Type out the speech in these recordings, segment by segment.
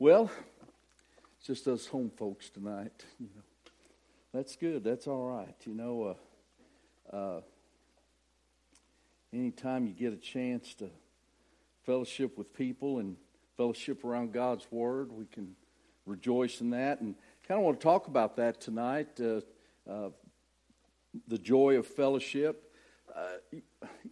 Well, it's just us home folks tonight. You know, that's good. That's all right. You know, uh, uh, anytime you get a chance to fellowship with people and fellowship around God's Word, we can rejoice in that. And kind of want to talk about that tonight. Uh, uh the joy of fellowship. Uh,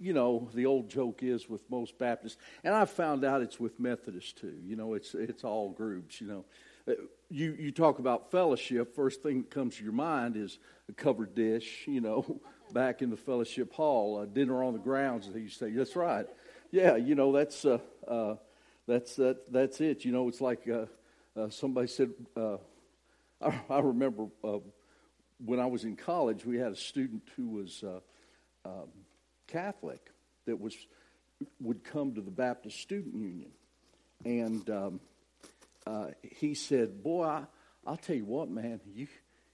you know, the old joke is with most Baptists, and I found out it's with Methodists too. You know, it's it's all groups. You know, uh, you you talk about fellowship. First thing that comes to your mind is a covered dish. You know, back in the fellowship hall, a dinner on the grounds. They used to say, "That's right." Yeah, you know, that's uh, uh, that's that that's it. You know, it's like uh, somebody said. I, I, remember when I was in college, we had a student who was um, Catholic that was would come to the Baptist Student Union, and um, uh, he said, "Boy, I, I'll tell you what, man, you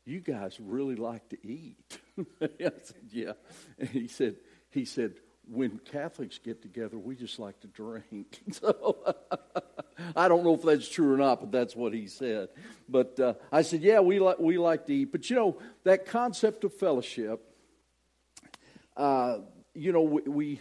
you guys really like to eat." I said, "Yeah," and he said, "He said." When Catholics get together, we just like to drink. So I don't know if that's true or not, but that's what he said. But uh, I said, "Yeah, we like we like to eat." But you know that concept of fellowship uh, you know, we, we,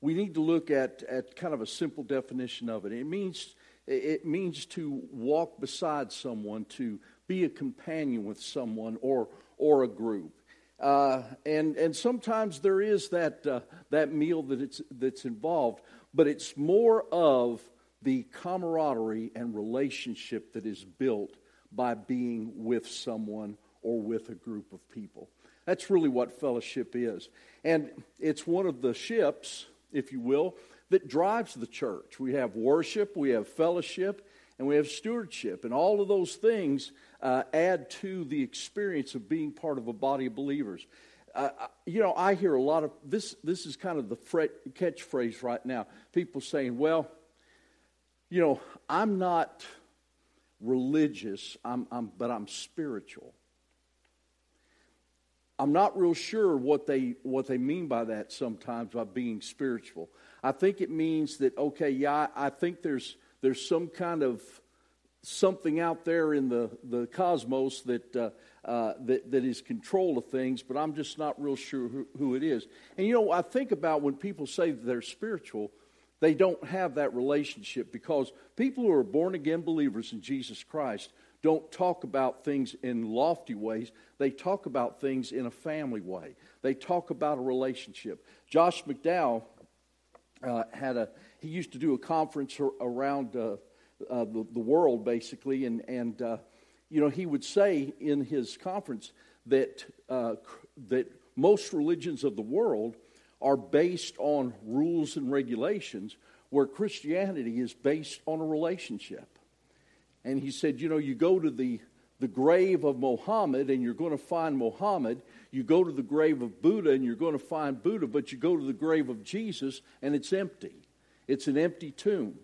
we need to look at, at kind of a simple definition of it. It means, it means to walk beside someone, to be a companion with someone or, or a group. Uh, and, and sometimes there is that, uh, that meal that it's, that's involved, but it's more of the camaraderie and relationship that is built by being with someone or with a group of people. That's really what fellowship is. And it's one of the ships, if you will, that drives the church. We have worship, we have fellowship, and we have stewardship. And all of those things uh, add to the experience of being part of a body of believers. Uh, you know, I hear a lot of this. This is kind of the catchphrase right now. People saying, "Well, you know, I'm not religious, I'm, I'm, but I'm spiritual." I'm not real sure what they what they mean by that sometimes by being spiritual. I think it means that okay, yeah, I, think there's there's some kind of something out there in the, the cosmos that, uh, uh, that, that is control of things, but I'm just not real sure who, who, it is. And you know, I think about when people say they're spiritual, they don't have that relationship because people who are born again believers in Jesus Christ don't talk about things in lofty ways. They talk about things in a family way. They talk about a relationship. Josh McDowell uh, had a, he used to do a conference around uh, uh, the, the, world, basically, and, and uh, you know, he would say in his conference that, uh, that most religions of the world are based on rules and regulations, where Christianity is based on a relationship. And he said, You know, you go to the, the grave of Mohammed and you're going to find Mohammed. You go to the grave of Buddha and you're going to find Buddha, but you go to the grave of Jesus and it's empty. It's an empty tomb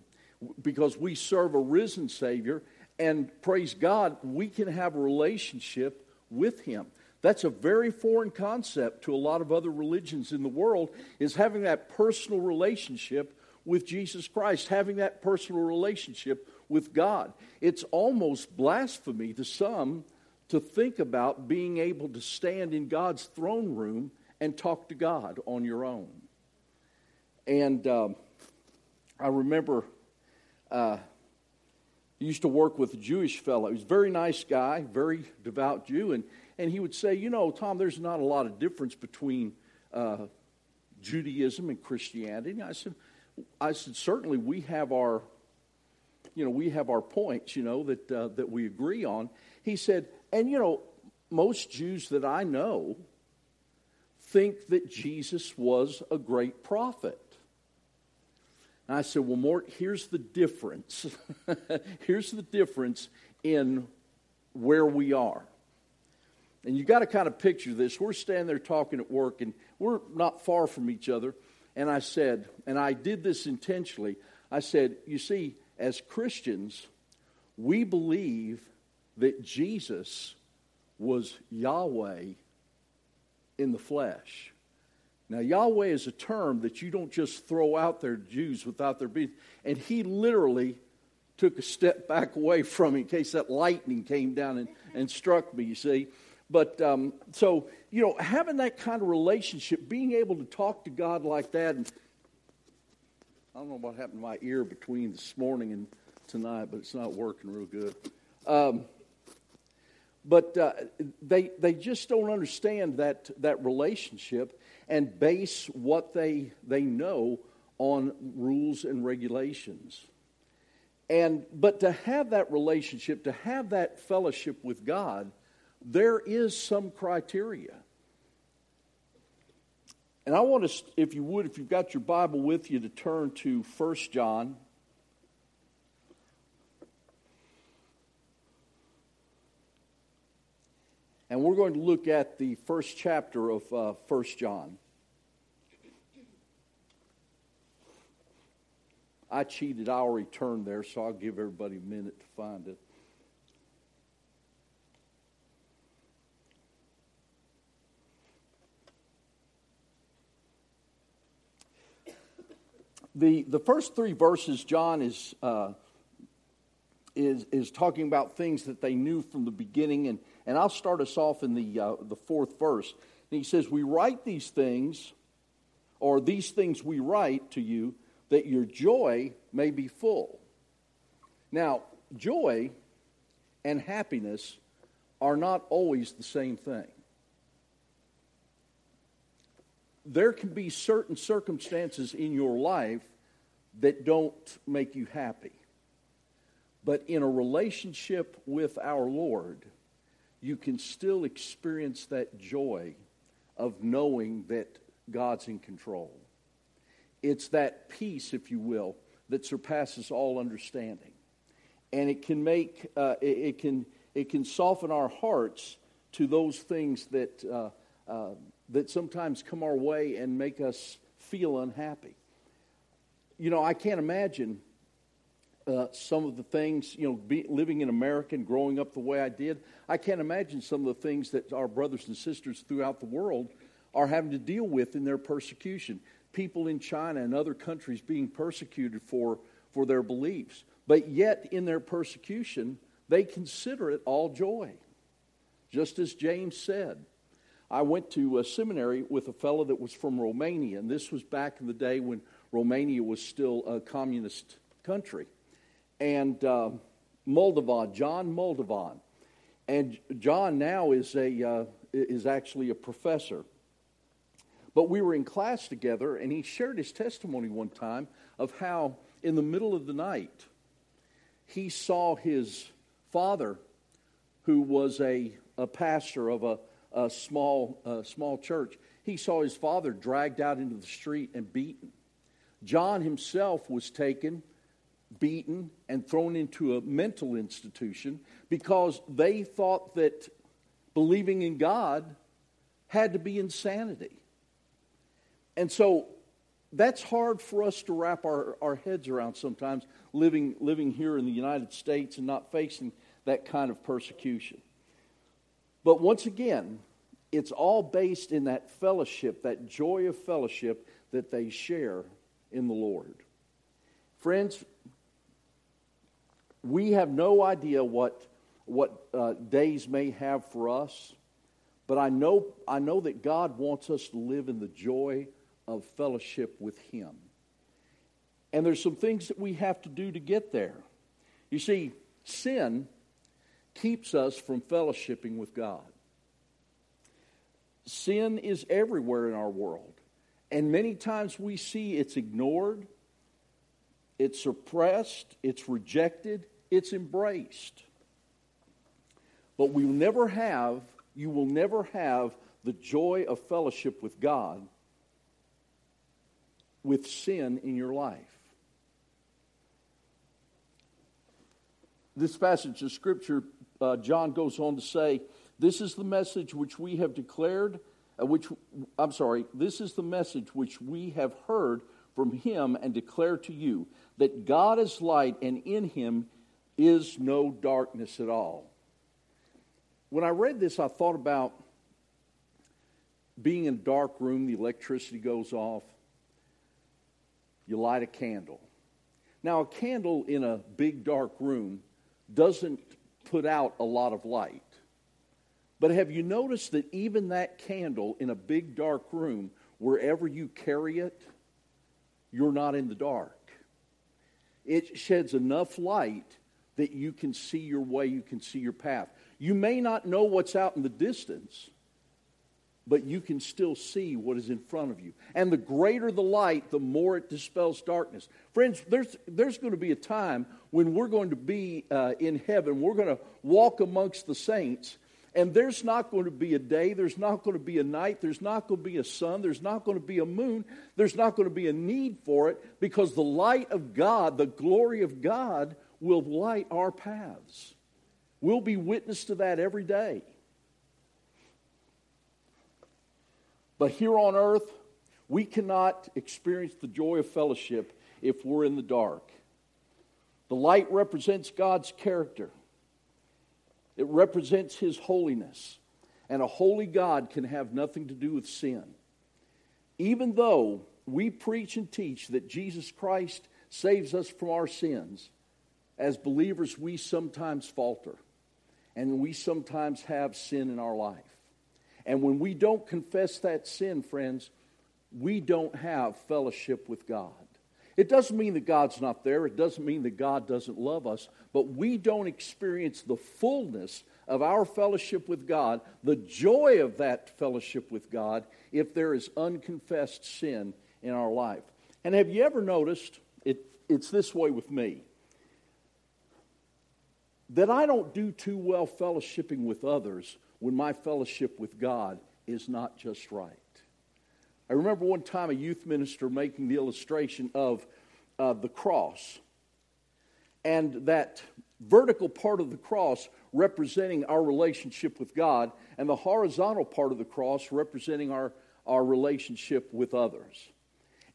because we serve a risen Savior. And praise God, we can have a relationship with Him. That's a very foreign concept to a lot of other religions in the world, is having that personal relationship with Jesus Christ, having that personal relationship with God. It's almost blasphemy to some to think about being able to stand in God's throne room and talk to God on your own. And um, I remember uh, used to work with a Jewish fellow. He was a very nice guy, very devout Jew, and, and he would say, You know, Tom, there's not a lot of difference between uh, Judaism and Christianity. And I said, I said, certainly we have our you know, we have our points, you know, that, uh, that we agree on. He said, and, you know, most Jews that I know think that Jesus was a great prophet. And I said, well, Mort, here's the difference. here's the difference in where we are. And you got to kind of picture this. We're standing there talking at work, and we're not far from each other. And I said, and I did this intentionally. I said, you see, as Christians, we believe that Jesus was Yahweh in the flesh. Now, Yahweh is a term that you don't just throw out there, Jews, without their being. And he literally took a step back away from me in case that lightning came down and, and struck me, you see. But um, so, you know, having that kind of relationship, being able to talk to God like that, and I don't know what happened to my ear between this morning and tonight, but it's not working real good. Um, but uh, they, they just don't understand that, that relationship and base what they, they know on rules and regulations. And, but to have that relationship, to have that fellowship with God, there is some criteria. And I want to, if you would, if you've got your Bible with you, to turn to 1 John. And we're going to look at the first chapter of uh, 1 John. I cheated. I already turned there, so I'll give everybody a minute to find it. The, the first three verses, John is, uh, is, is talking about things that they knew from the beginning. And, and I'll start us off in the, uh, the fourth verse. And he says, We write these things, or these things we write to you that your joy may be full. Now, joy and happiness are not always the same thing. There can be certain circumstances in your life that don't make you happy. But in a relationship with our Lord, you can still experience that joy of knowing that God's in control. It's that peace, if you will, that surpasses all understanding. And it can make, uh, it, it, can, it can soften our hearts to those things that, uh, uh, that sometimes come our way and make us feel unhappy. You know, I can't imagine uh, some of the things, you know, be, living in America and growing up the way I did. I can't imagine some of the things that our brothers and sisters throughout the world are having to deal with in their persecution people in China and other countries being persecuted for, for their beliefs. But yet, in their persecution, they consider it all joy. Just as James said. I went to a seminary with a fellow that was from Romania, and this was back in the day when Romania was still a communist country. And uh, Moldovan, John Moldovan. And John now is, a, uh, is actually a professor but we were in class together, and he shared his testimony one time of how, in the middle of the night, he saw his father, who was a, a pastor of a, a small, small church, he saw his father dragged out into the street and beaten. John himself was taken, beaten, and thrown into a mental institution because they thought that believing in God had to be insanity. And so that's hard for us to wrap our, our heads around sometimes, living, living here in the United States and not facing that kind of persecution. But once again, it's all based in that fellowship, that joy of fellowship that they share in the Lord. Friends, we have no idea what, what uh, days may have for us, but I know, I know that God wants us to live in the joy of fellowship with Him. And there's some things that we have to do to get there. You see, sin keeps us from fellowshipping with God. Sin is everywhere in our world. And many times we see it's ignored, it's suppressed, it's rejected, it's embraced. But we will never have, you will never have the joy of fellowship with God with sin in your life. This passage of Scripture, uh, John goes on to say, This is the message which we have declared, uh, which, I'm sorry, this is the message which we have heard from him and declare to you that God is light and in him is no darkness at all. When I read this, I thought about being in a dark room, the electricity goes off you light a candle. Now, a candle in a big dark room doesn't put out a lot of light. But have you noticed that even that candle in a big dark room, wherever you carry it, you're not in the dark? It sheds enough light that you can see your way, you can see your path. You may not know what's out in the distance, but you can still see what is in front of you. And the greater the light, the more it dispels darkness. Friends, there's, there's going to be a time when we're going to be uh, in heaven. We're going to walk amongst the saints. And there's not going to be a day, there's not going to be a night, there's not going to be a sun, there's not going to be a moon, there's not going to be a need for it because the light of God, the glory of God, will light our paths. We'll be witness to that every day. But here on earth, we cannot experience the joy of fellowship if we're in the dark. The light represents God's character, it represents His holiness. And a holy God can have nothing to do with sin. Even though we preach and teach that Jesus Christ saves us from our sins, as believers, we sometimes falter and we sometimes have sin in our life. And when we don't confess that sin, friends, we don't have fellowship with God. It doesn't mean that God's not there. It doesn't mean that God doesn't love us. But we don't experience the fullness of our fellowship with God, the joy of that fellowship with God, if there is unconfessed sin in our life. And have you ever noticed, it, it's this way with me, that I don't do too well fellowshipping with others when my fellowship with God is not just right. I remember one time a youth minister making the illustration of uh, the cross, and that vertical part of the cross representing our relationship with God, and the horizontal part of the cross representing our, our relationship with others.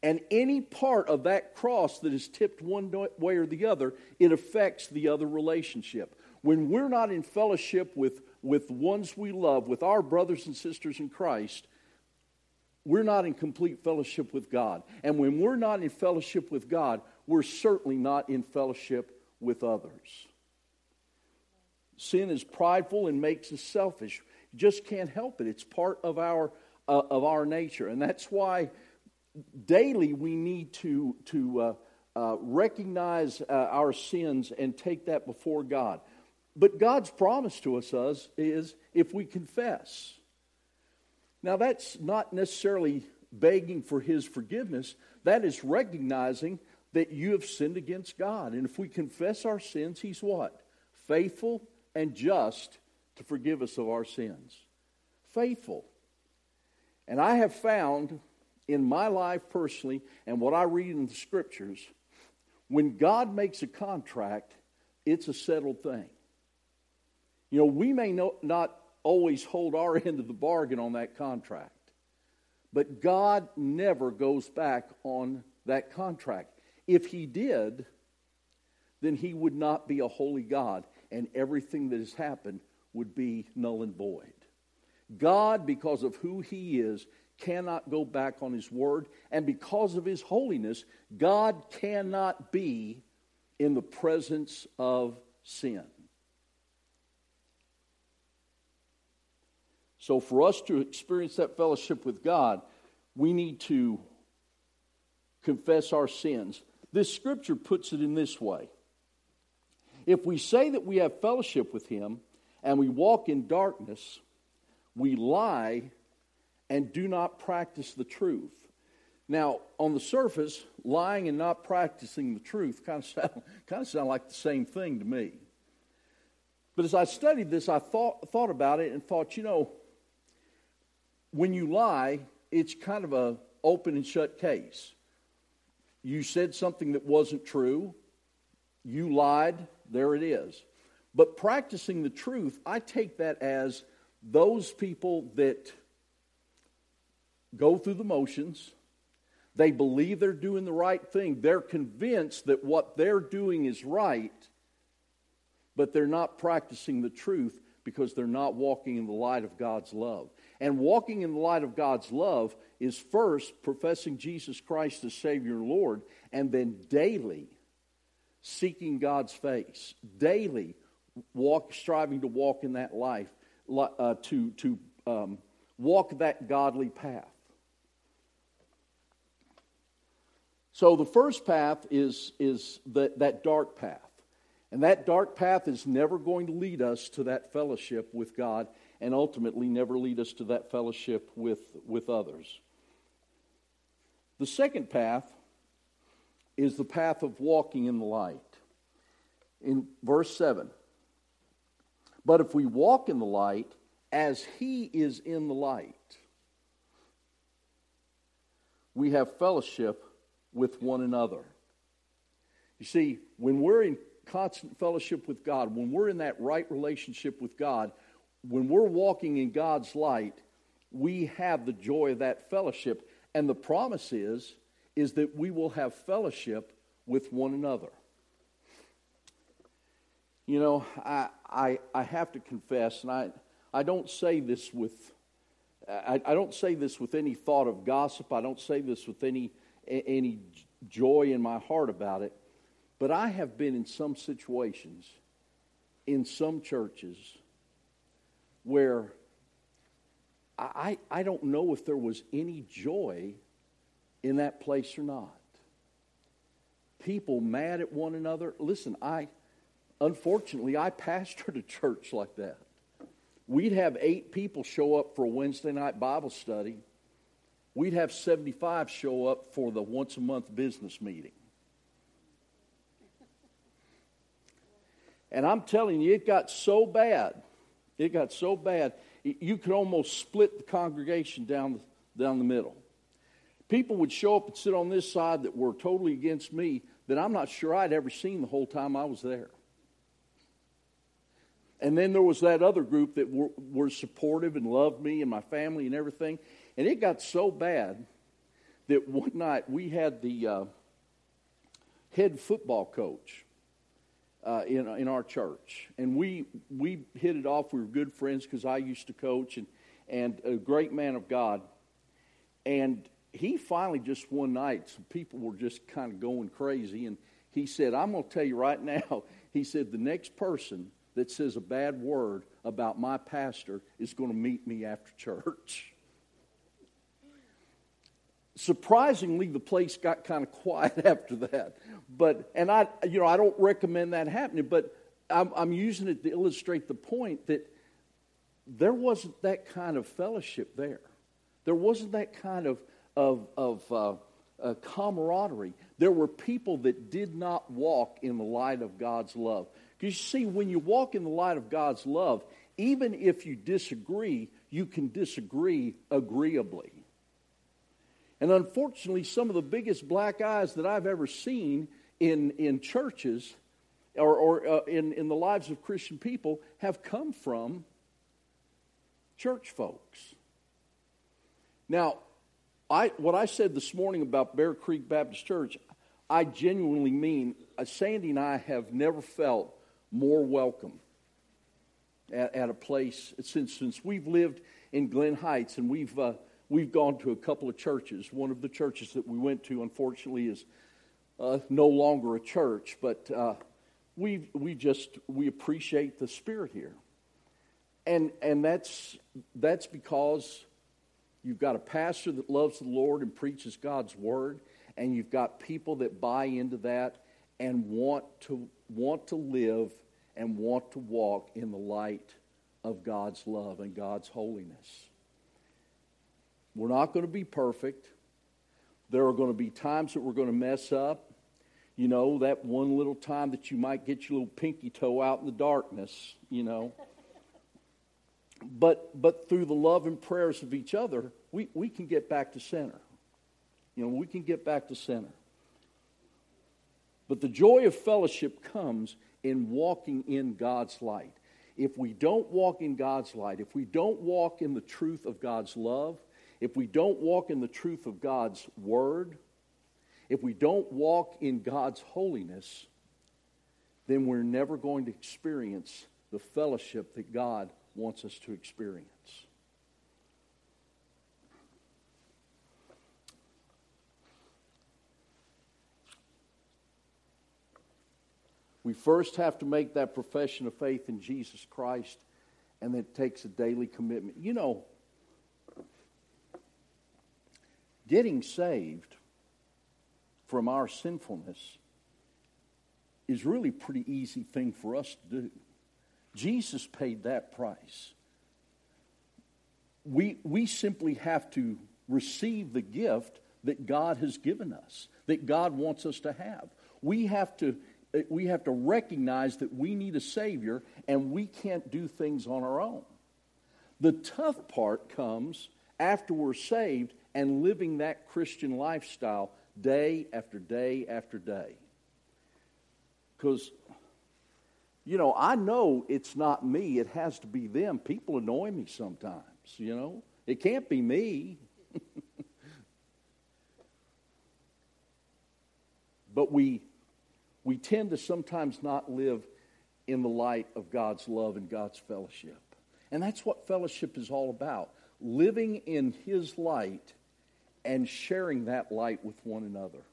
And any part of that cross that is tipped one way or the other, it affects the other relationship. When we're not in fellowship with with the ones we love, with our brothers and sisters in Christ, we're not in complete fellowship with God. And when we're not in fellowship with God, we're certainly not in fellowship with others. Sin is prideful and makes us selfish. You just can't help it. It's part of our, uh, of our nature. And that's why daily we need to, to uh, uh, recognize uh, our sins and take that before God. But God's promise to us is if we confess. Now, that's not necessarily begging for His forgiveness, that is recognizing that you have sinned against God. And if we confess our sins, He's what? Faithful and just to forgive us of our sins. Faithful. And I have found in my life personally, and what I read in the scriptures, when God makes a contract, it's a settled thing. You know, we may not always hold our end of the bargain on that contract, but God never goes back on that contract. If He did, then He would not be a holy God, and everything that has happened would be null and void. God, because of who He is, cannot go back on His word, and because of His holiness, God cannot be in the presence of sin. So, for us to experience that fellowship with God, we need to confess our sins. This scripture puts it in this way If we say that we have fellowship with Him and we walk in darkness, we lie and do not practice the truth. Now, on the surface, lying and not practicing the truth kind of sound, kind of sound like the same thing to me. But as I studied this, I thought, thought about it and thought, you know, when you lie, it's kind of a open and shut case. You said something that wasn't true, you lied, there it is. But practicing the truth, I take that as those people that go through the motions, they believe they're doing the right thing, they're convinced that what they're doing is right, but they're not practicing the truth because they're not walking in the light of God's love. And walking in the light of God's love is first professing Jesus Christ as Savior and Lord, and then daily seeking God's face, daily walk, striving to walk in that life, uh, to, to um, walk that godly path. So the first path is, is the, that dark path. And that dark path is never going to lead us to that fellowship with God and ultimately never lead us to that fellowship with, with others. The second path is the path of walking in the light. In verse 7, but if we walk in the light as he is in the light, we have fellowship with one another. You see, when we're in constant fellowship with God, when we're in that right relationship with God, when we're walking in God's light, we have the joy of that fellowship. And the promise is, is that we will have fellowship with one another. You know, I, I, I have to confess, and I, I don't say this with, I, I don't say this with any thought of gossip. I don't say this with any, any joy in my heart about it. But I have been in some situations, in some churches, where I, I don't know if there was any joy in that place or not. People mad at one another. Listen, I unfortunately I pastored a church like that. We'd have eight people show up for a Wednesday night Bible study. We'd have 75 show up for the once a month business meeting. And I'm telling you, it got so bad. It got so bad, you could almost split the congregation down, down the middle. People would show up and sit on this side that were totally against me that I'm not sure I'd ever seen the whole time I was there. And then there was that other group that were, were supportive and loved me and my family and everything. And it got so bad that one night we had the uh, head football coach uh, in, in our church. And we, we hit it off. We were good friends because I used to coach and, and a great man of God. And he finally just one night, some people were just kind of going crazy. And he said, I'm going to tell you right now, he said, the next person that says a bad word about my pastor is going to meet me after church. Surprisingly, the place got kind of quiet after that. But, and I, you know, I don't recommend that happening, but I'm, I'm using it to illustrate the point that there wasn't that kind of fellowship there. There wasn't that kind of, of, of uh, uh, camaraderie. There were people that did not walk in the light of God's love. Because you see, when you walk in the light of God's love, even if you disagree, you can disagree agreeably. And unfortunately, some of the biggest black eyes that I've ever seen in, in churches or, or uh, in, in the lives of Christian people have come from church folks. Now, I, what I said this morning about Bear Creek Baptist Church, I genuinely mean, uh, Sandy and I have never felt more welcome at, at, a place since, since we've lived in Glen Heights and we've uh, we've gone to a couple of churches. One of the churches that we went to, unfortunately, is uh, no longer a church, but uh, we we just we appreciate the spirit here, and and that's that's because you've got a pastor that loves the Lord and preaches God's word, and you've got people that buy into that and want to want to live and want to walk in the light of God's love and God's holiness. We're not going to be perfect. There are going to be times that we're going to mess up. You know, that one little time that you might get your little pinky toe out in the darkness, you know. but but through the love and prayers of each other, we, we can get back to center. You know, we can get back to center. But the joy of fellowship comes in walking in God's light. If we don't walk in God's light, if we don't walk in the truth of God's love, if we don't walk in the truth of God's word, if we don't walk in God's holiness, then we're never going to experience the fellowship that God wants us to experience. We first have to make that profession of faith in Jesus Christ, and it takes a daily commitment. You know, getting saved from our sinfulness is really a pretty easy thing for us to do. Jesus paid that price. We, we simply have to receive the gift that God has given us, that God wants us to have. We have to, eh, we have to recognize that we need a Savior and we can't do things on our own. The tough part comes after we're saved and living that Christian lifestyle day after day after day. Because, you know, I know it's not me, it has to be them. People annoy me sometimes, you know. It can't be me. but we, we tend to sometimes not live in the light of God's love and God's fellowship. And that's what fellowship is all about living in His light and sharing that light with one another.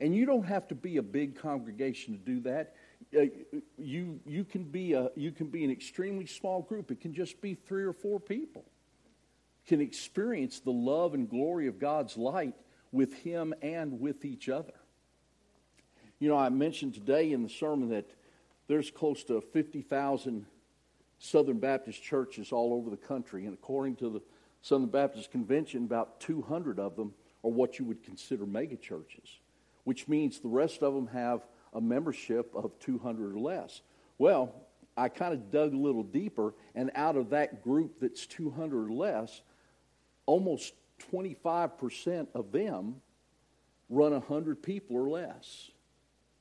And you don't have to be a big congregation to do that. Uh, you, you, can be a, you can be an extremely small group. It can just be three or four people. Can experience the love and glory of God's light with Him and with each other. You know, I mentioned today in the sermon that there's close to 50,000 Southern Baptist churches all over the country. And according to the Southern Baptist Convention, about 200 of them are what you would consider megachurches, which means the rest of them have a membership of 200 or less. Well, I kind of dug a little deeper, and out of that group that's 200 or less, almost 25% of them run 100 people or less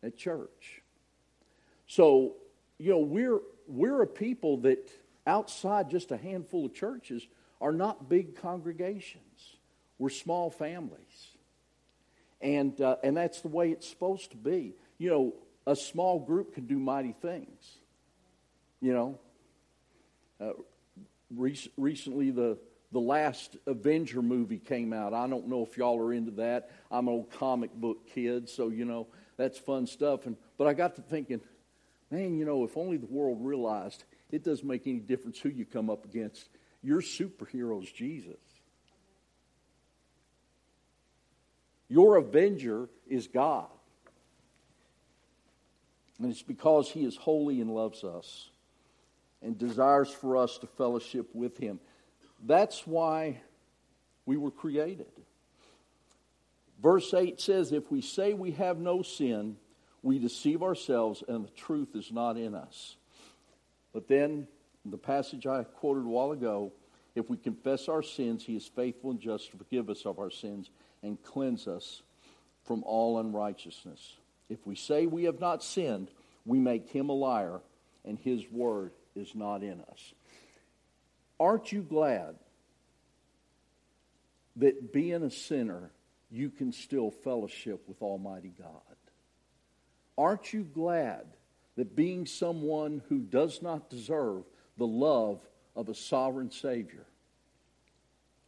at church. So, you know, we're, we're a people that outside just a handful of churches are not big congregations. We're small families. And, uh, and that's the way it's supposed to be. You know, a small group can do mighty things. You know, uh, rec- recently the, the last Avenger movie came out. I don't know if y'all are into that. I'm an old comic book kid, so, you know, that's fun stuff. And, but I got to thinking, man, you know, if only the world realized it doesn't make any difference who you come up against. Your superhero is Jesus. Your avenger is God. And it's because he is holy and loves us and desires for us to fellowship with him. That's why we were created. Verse 8 says, If we say we have no sin, we deceive ourselves and the truth is not in us. But then the passage I quoted a while ago, if we confess our sins, he is faithful and just to forgive us of our sins and cleanse us from all unrighteousness. If we say we have not sinned, we make him a liar, and his word is not in us. Aren't you glad that being a sinner, you can still fellowship with Almighty God? Aren't you glad that being someone who does not deserve the love of a sovereign Savior,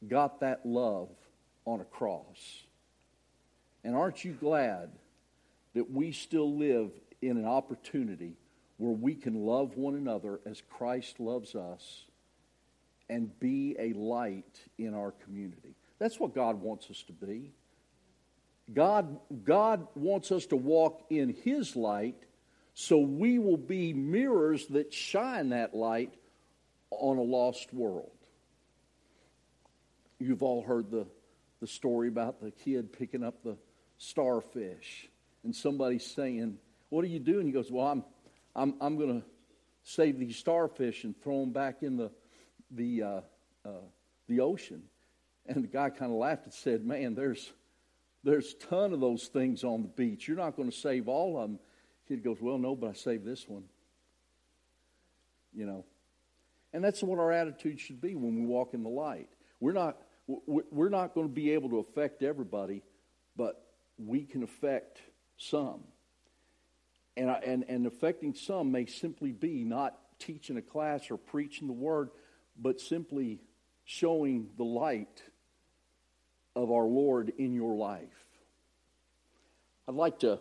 got that love on a cross. And aren't you glad that we still live in an opportunity where we can love one another as Christ loves us and be a light in our community? That's what God wants us to be. God, God wants us to walk in His light so we will be mirrors that shine that light on a lost world. You've all heard the, the story about the kid picking up the starfish and somebody saying, What are you doing? He goes, Well, I'm, I'm, I'm going to save these starfish and throw them back in the, the, uh, uh, the ocean. And the guy kind of laughed and said, Man, there's, there's a ton of those things on the beach. You're not going to save all of them. Kid goes, Well, no, but I saved this one. You know. And that's what our attitude should be when we walk in the light. We're not, we're not going to be able to affect everybody, but we can affect some. And, and, and affecting some may simply be not teaching a class or preaching the word, but simply showing the light of our Lord in your life. I'd like to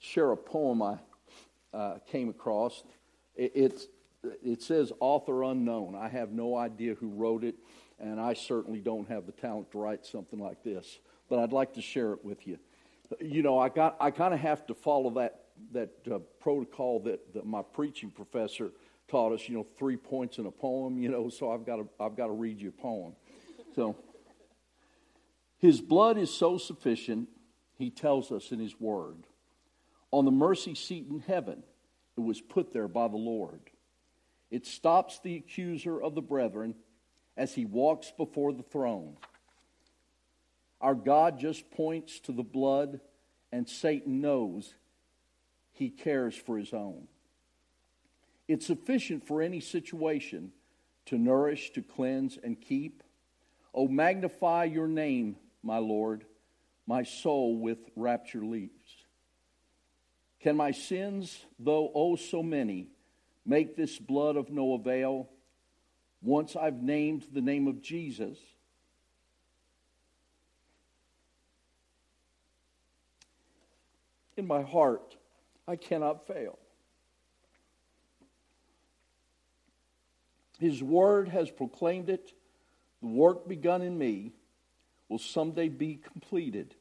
share a poem I uh, came across. It, it's, it says author unknown. I have no idea who wrote it, and I certainly don't have the talent to write something like this. But I'd like to share it with you. You know, I got I kind of have to follow that that uh, protocol that, that my preaching professor taught us. You know, three points in a poem. You know, so I've got to I've got to read you a poem. So, his blood is so sufficient. He tells us in his word. On the mercy seat in heaven, it was put there by the Lord. It stops the accuser of the brethren as he walks before the throne. Our God just points to the blood, and Satan knows he cares for his own. It's sufficient for any situation to nourish, to cleanse, and keep. Oh, magnify your name, my Lord. My soul with rapture leaves. Can my sins, though oh so many, make this blood of no avail? Once I've named the name of Jesus, in my heart, I cannot fail. His word has proclaimed it. The work begun in me will someday be completed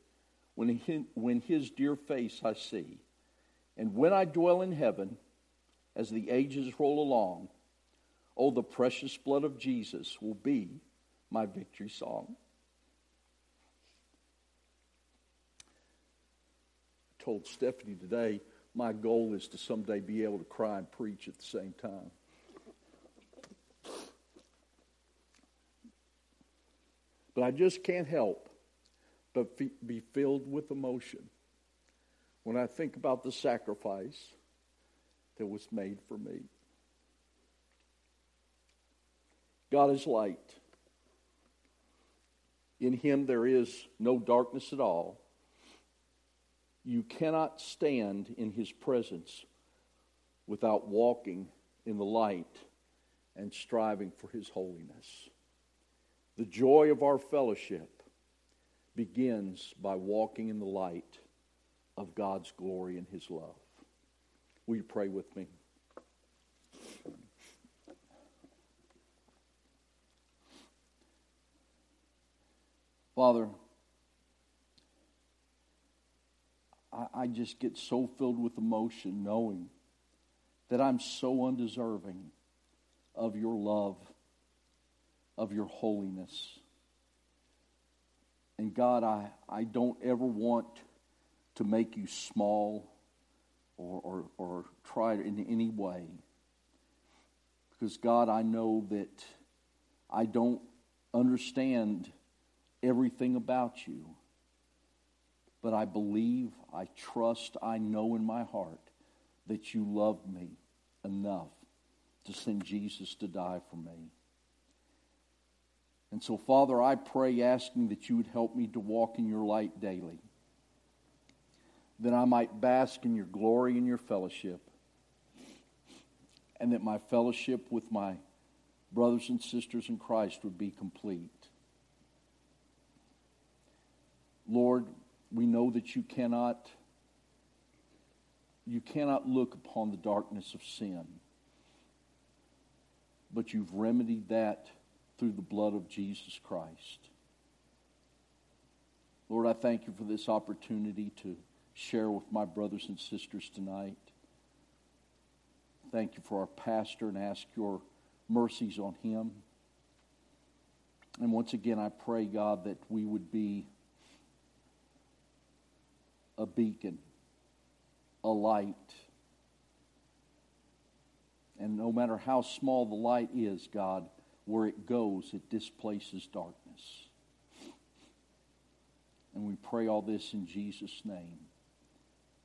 when, he, when his dear face I see. And when I dwell in heaven, as the ages roll along, oh, the precious blood of Jesus will be my victory song. I told Stephanie today my goal is to someday be able to cry and preach at the same time. But I just can't help but be filled with emotion when I think about the sacrifice that was made for me. God is light. In him there is no darkness at all. You cannot stand in his presence without walking in the light and striving for his holiness. The joy of our fellowship begins by walking in the light of God's glory and His love. Will you pray with me? Father, I, I, just get so filled with emotion knowing that I'm so undeserving of your love, of your holiness. And God, I, I don't ever want to make you small or, or, or try in any way. Because, God, I know that I don't understand everything about you. But I believe, I trust, I know in my heart that you love me enough to send Jesus to die for me. And so, Father, I pray asking that you would help me to walk in your light daily that I might bask in your glory and your fellowship, and that my fellowship with my brothers and sisters in Christ would be complete. Lord, we know that you cannot you cannot look upon the darkness of sin. But you've remedied that through the blood of Jesus Christ. Lord, I thank you for this opportunity to share with my brothers and sisters tonight. Thank you for our pastor and ask your mercies on him. And once again, I pray, God, that we would be a beacon, a light. And no matter how small the light is, God, where it goes, it displaces darkness. And we pray all this in Jesus' name.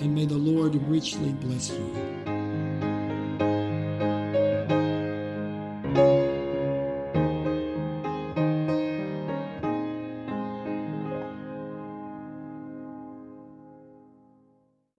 and may the Lord richly bless you.